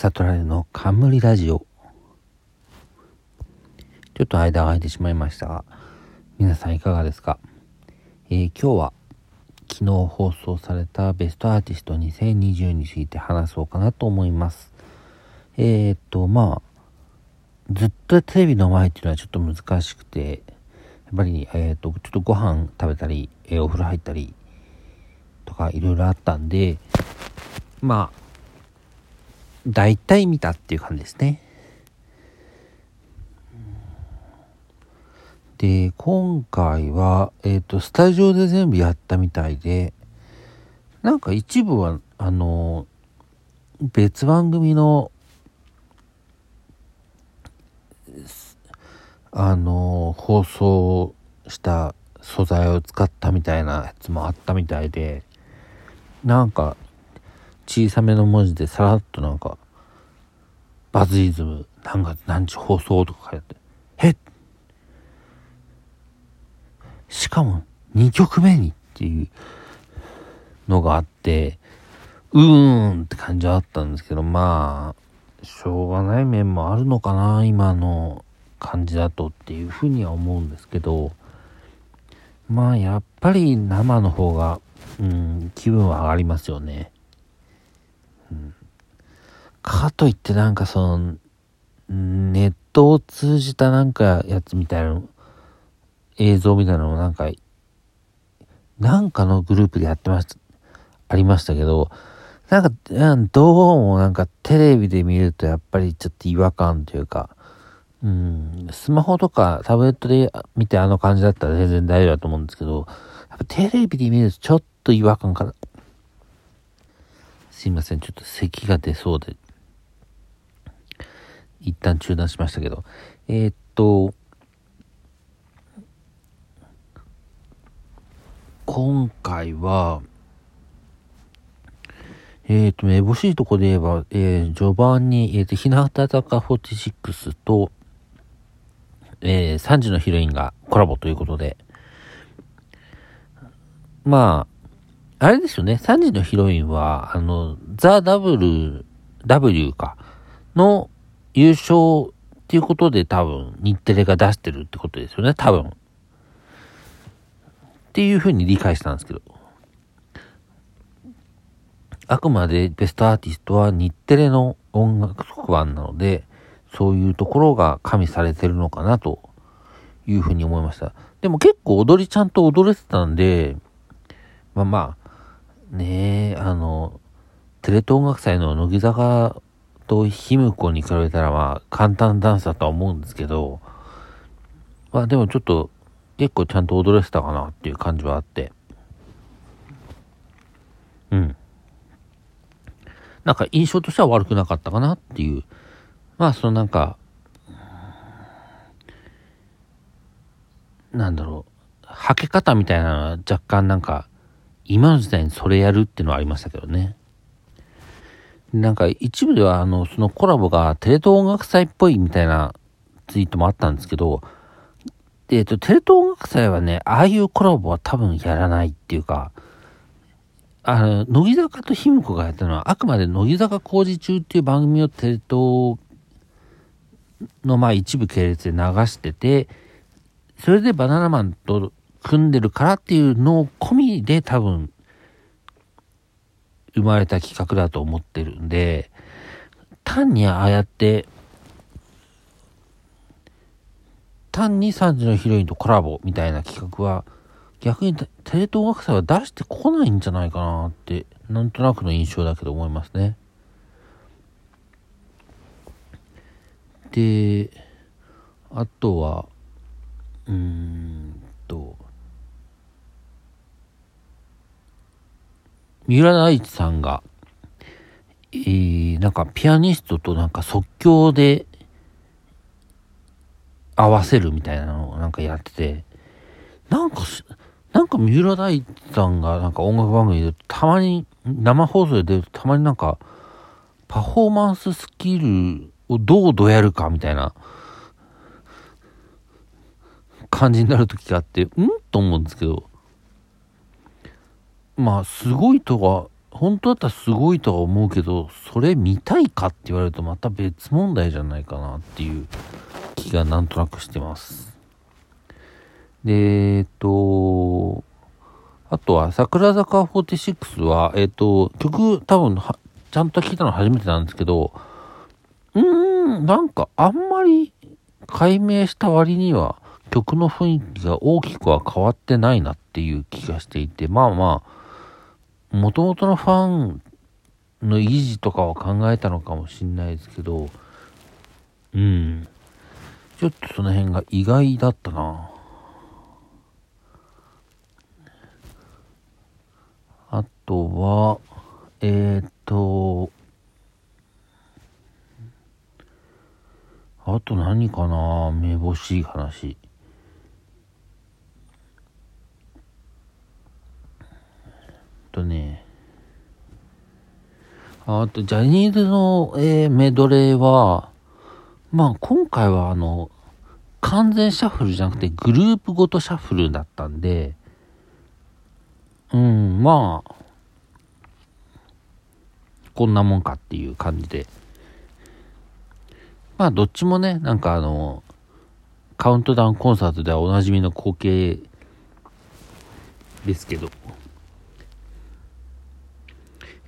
サトラの冠ラジオ。ちょっと間が空いてしまいましたが、皆さんいかがですか、えー、今日は昨日放送されたベストアーティスト2020について話そうかなと思います。えー、っと、まあ、ずっとテレビの前っていうのはちょっと難しくて、やっぱり、えー、っと、ちょっとご飯食べたり、え、お風呂入ったりとかいろいろあったんで、まあ、大体見たっていう感じですね。で、今回は、えっ、ー、と、スタジオで全部やったみたいで、なんか一部は、あの、別番組の、あの、放送した素材を使ったみたいなやつもあったみたいで、なんか小さめの文字でさらっとなんか、バズイズム何月何日放送とか書いてあって、えしかも2曲目にっていうのがあって、うーんって感じはあったんですけど、まあ、しょうがない面もあるのかな、今の感じだとっていうふうには思うんですけど、まあやっぱり生の方が、うん、気分は上がりますよね。かといってなんかその、ネットを通じたなんかやつみたいな映像みたいなのもなんか、なんかのグループでやってました、ありましたけど、なんか、どうもなんかテレビで見るとやっぱりちょっと違和感というか、うん、スマホとかタブレットで見てあの感じだったら全然大丈夫だと思うんですけど、やっぱテレビで見るとちょっと違和感かな。すいません、ちょっと咳が出そうで、一旦中断しましたけど、えー、っと、今回は、えっ、と、めぼしいとこで言えば、えー、序盤に、えっ、と、日向坂46と、えー、3時のヒロインがコラボということで、まあ、あれですよね、3時のヒロインは、あの、ザ・ダブル、W か、の優勝っていうことで多分、日テレが出してるってことですよね、多分。っていうふうに理解したんですけど。あくまでベストアーティストは日テレの音楽特番なので、そういうところが加味されてるのかなというふうに思いました。でも結構踊りちゃんと踊れてたんで、まあまあ、ねえ、あの、テレ東音楽祭の乃木坂と卑弥呼に比べたらまあ簡単ダンスだとは思うんですけど、まあでもちょっと結構ちゃんと踊れてたかなっていう感じはあって。うん。なんか印象としては悪くなかったかなっていう。まあそのなんか、なんだろう、はけ方みたいなのは若干なんか今の時代にそれやるっていうのはありましたけどね。なんか一部ではあの、そのコラボがテレ東音楽祭っぽいみたいなツイートもあったんですけど、えっ、と、テレ東音楽祭はね、ああいうコラボは多分やらないっていうか、あの、乃木坂と卑弥呼がやったのは、あくまで乃木坂工事中っていう番組をテレ東のまあ一部系列で流してて、それでバナナマンと組んでるからっていうのを込みで多分生まれた企画だと思ってるんで、単にああやって、単に3時のヒロインとコラボみたいな企画は、逆にテレ東学祭は出してこないんじゃないかなって、なんとなくの印象だけど思いますね。で、あとは、うーんと、三浦大知さんが、えー、なんかピアニストとなんか即興で合わせるみたいなのをなんかやってて、なんか、なんか三浦大知さんがなんか音楽番組でたまに生放送で出るとたまになんかパフォーマンススキルをどうどうやるかみたいな感じになる時があって、うん？と思うんですけど、まあ、すごいとは本当だったらすごいとは思うけど、それ見たいかって言われるとまた別問題じゃないかなっていう気がなんとなくしてます。で、えっと、あとは桜坂46は、えっと、曲多分ちゃんと聞いたの初めてなんですけど、うーん、なんかあんまり解明した割には曲の雰囲気が大きくは変わってないなっていう気がしていて、まあまあ、元々のファンの維持とかは考えたのかもしんないですけど、うん。ちょっとその辺が意外だったな。あとは、えー、っと、あと何かなめぼしい話。とね、あと、ジャニーズの、えー、メドレーは、まあ、今回はあの、完全シャッフルじゃなくて、グループごとシャッフルだったんで、うん、まあ、こんなもんかっていう感じで。まあ、どっちもね、なんかあの、カウントダウンコンサートではおなじみの光景ですけど、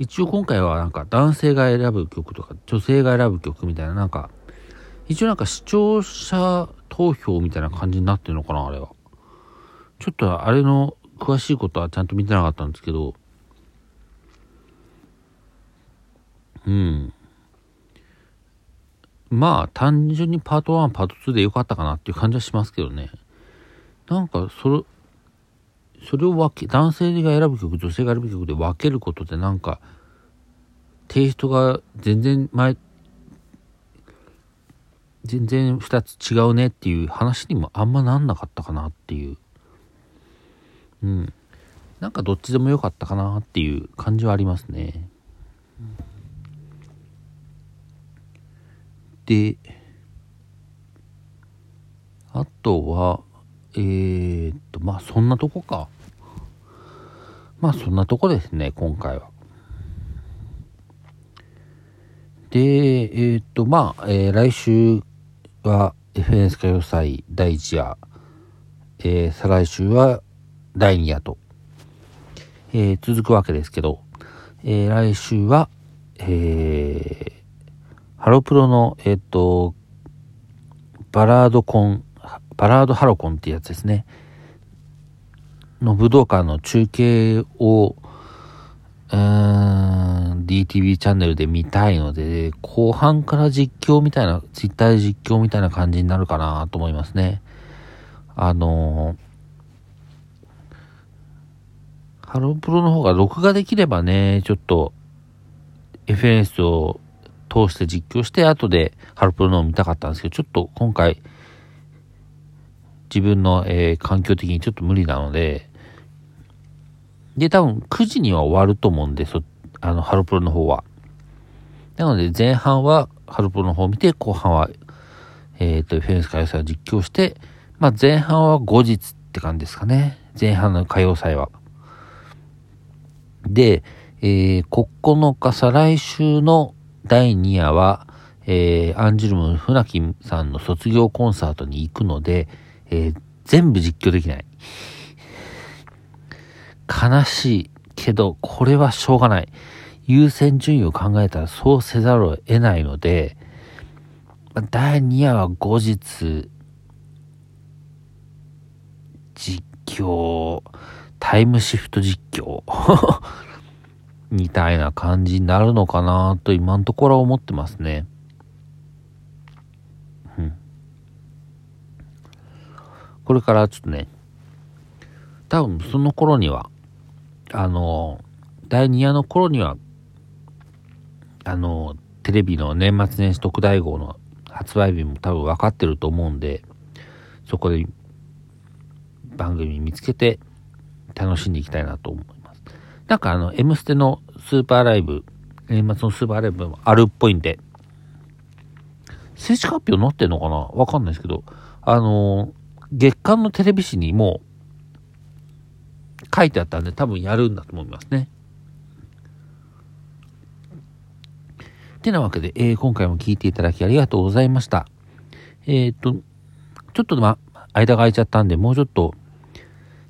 一応今回はなんか男性が選ぶ曲とか女性が選ぶ曲みたいななんか一応なんか視聴者投票みたいな感じになってるのかなあれは。ちょっとあれの詳しいことはちゃんと見てなかったんですけど、うん。まあ単純にパート1、パート2でよかったかなっていう感じはしますけどね。なんかそれ、それを分け、男性が選ぶ曲、女性が選ぶ曲で分けることでなんか、テイストが全然前、全然二つ違うねっていう話にもあんまなんなかったかなっていう。うん。なんかどっちでもよかったかなっていう感じはありますね。で、あとは、えー、っと、まあそんなとこか。まあそんなとこですね、今回は。で、えー、っと、まあ、えー、来週は FNS 歌謡祭第1夜、えー、再来週は第2夜と、えー、続くわけですけど、えー、来週は、えー、ハロプロの、えっ、と、バラードコンバラードハロコンっていうやつですね。の武道館の中継を、うーん、DTV チャンネルで見たいので、後半から実況みたいな、ツイッターで実況みたいな感じになるかなと思いますね。あのハロプロの方が録画できればね、ちょっと FNS を通して実況して、後でハロプロのを見たかったんですけど、ちょっと今回、自分の、えー、環境的にちょっと無理なので、で、多分9時には終わると思うんで、そ、あの、ハロプロの方は。なので、前半はハロプロの方を見て、後半は、えっ、ー、と、フェンス歌謡祭を実況して、まあ、前半は後日って感じですかね。前半の歌謡祭は。で、えー、9日再来週の第2夜は、えー、アンジュルム船木さんの卒業コンサートに行くので、えー、全部実況できない。悲しいけど、これはしょうがない。優先順位を考えたらそうせざるを得ないので、第2夜は後日、実況、タイムシフト実況 みたいな感じになるのかなと今のところは思ってますね。これからちょっとね、多分その頃には、あの、第2夜の頃には、あの、テレビの年末年始特大号の発売日も多分分かってると思うんで、そこで番組見つけて楽しんでいきたいなと思います。なんかあの、M ステのスーパーライブ、年末のスーパーライブもあるっぽいんで、正式発表載ってんのかな？わかんないですけど、あの月間のテレビ誌にも書いてあったんで多分やるんだと思いますね。てなわけで、えー、今回も聞いていただきありがとうございました。えっ、と、ちょっとま、間が空いちゃったんで、もうちょっと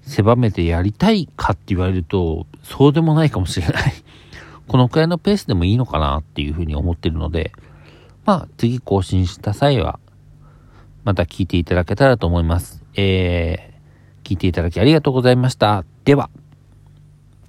狭めてやりたいかって言われると、そうでもないかもしれないこのくらいのペースでもいいのかなっていうふうに思ってるので、まあ、次更新した際は、また聞いていただけたらと思います。えー、聞いていただきありがとうございました。では。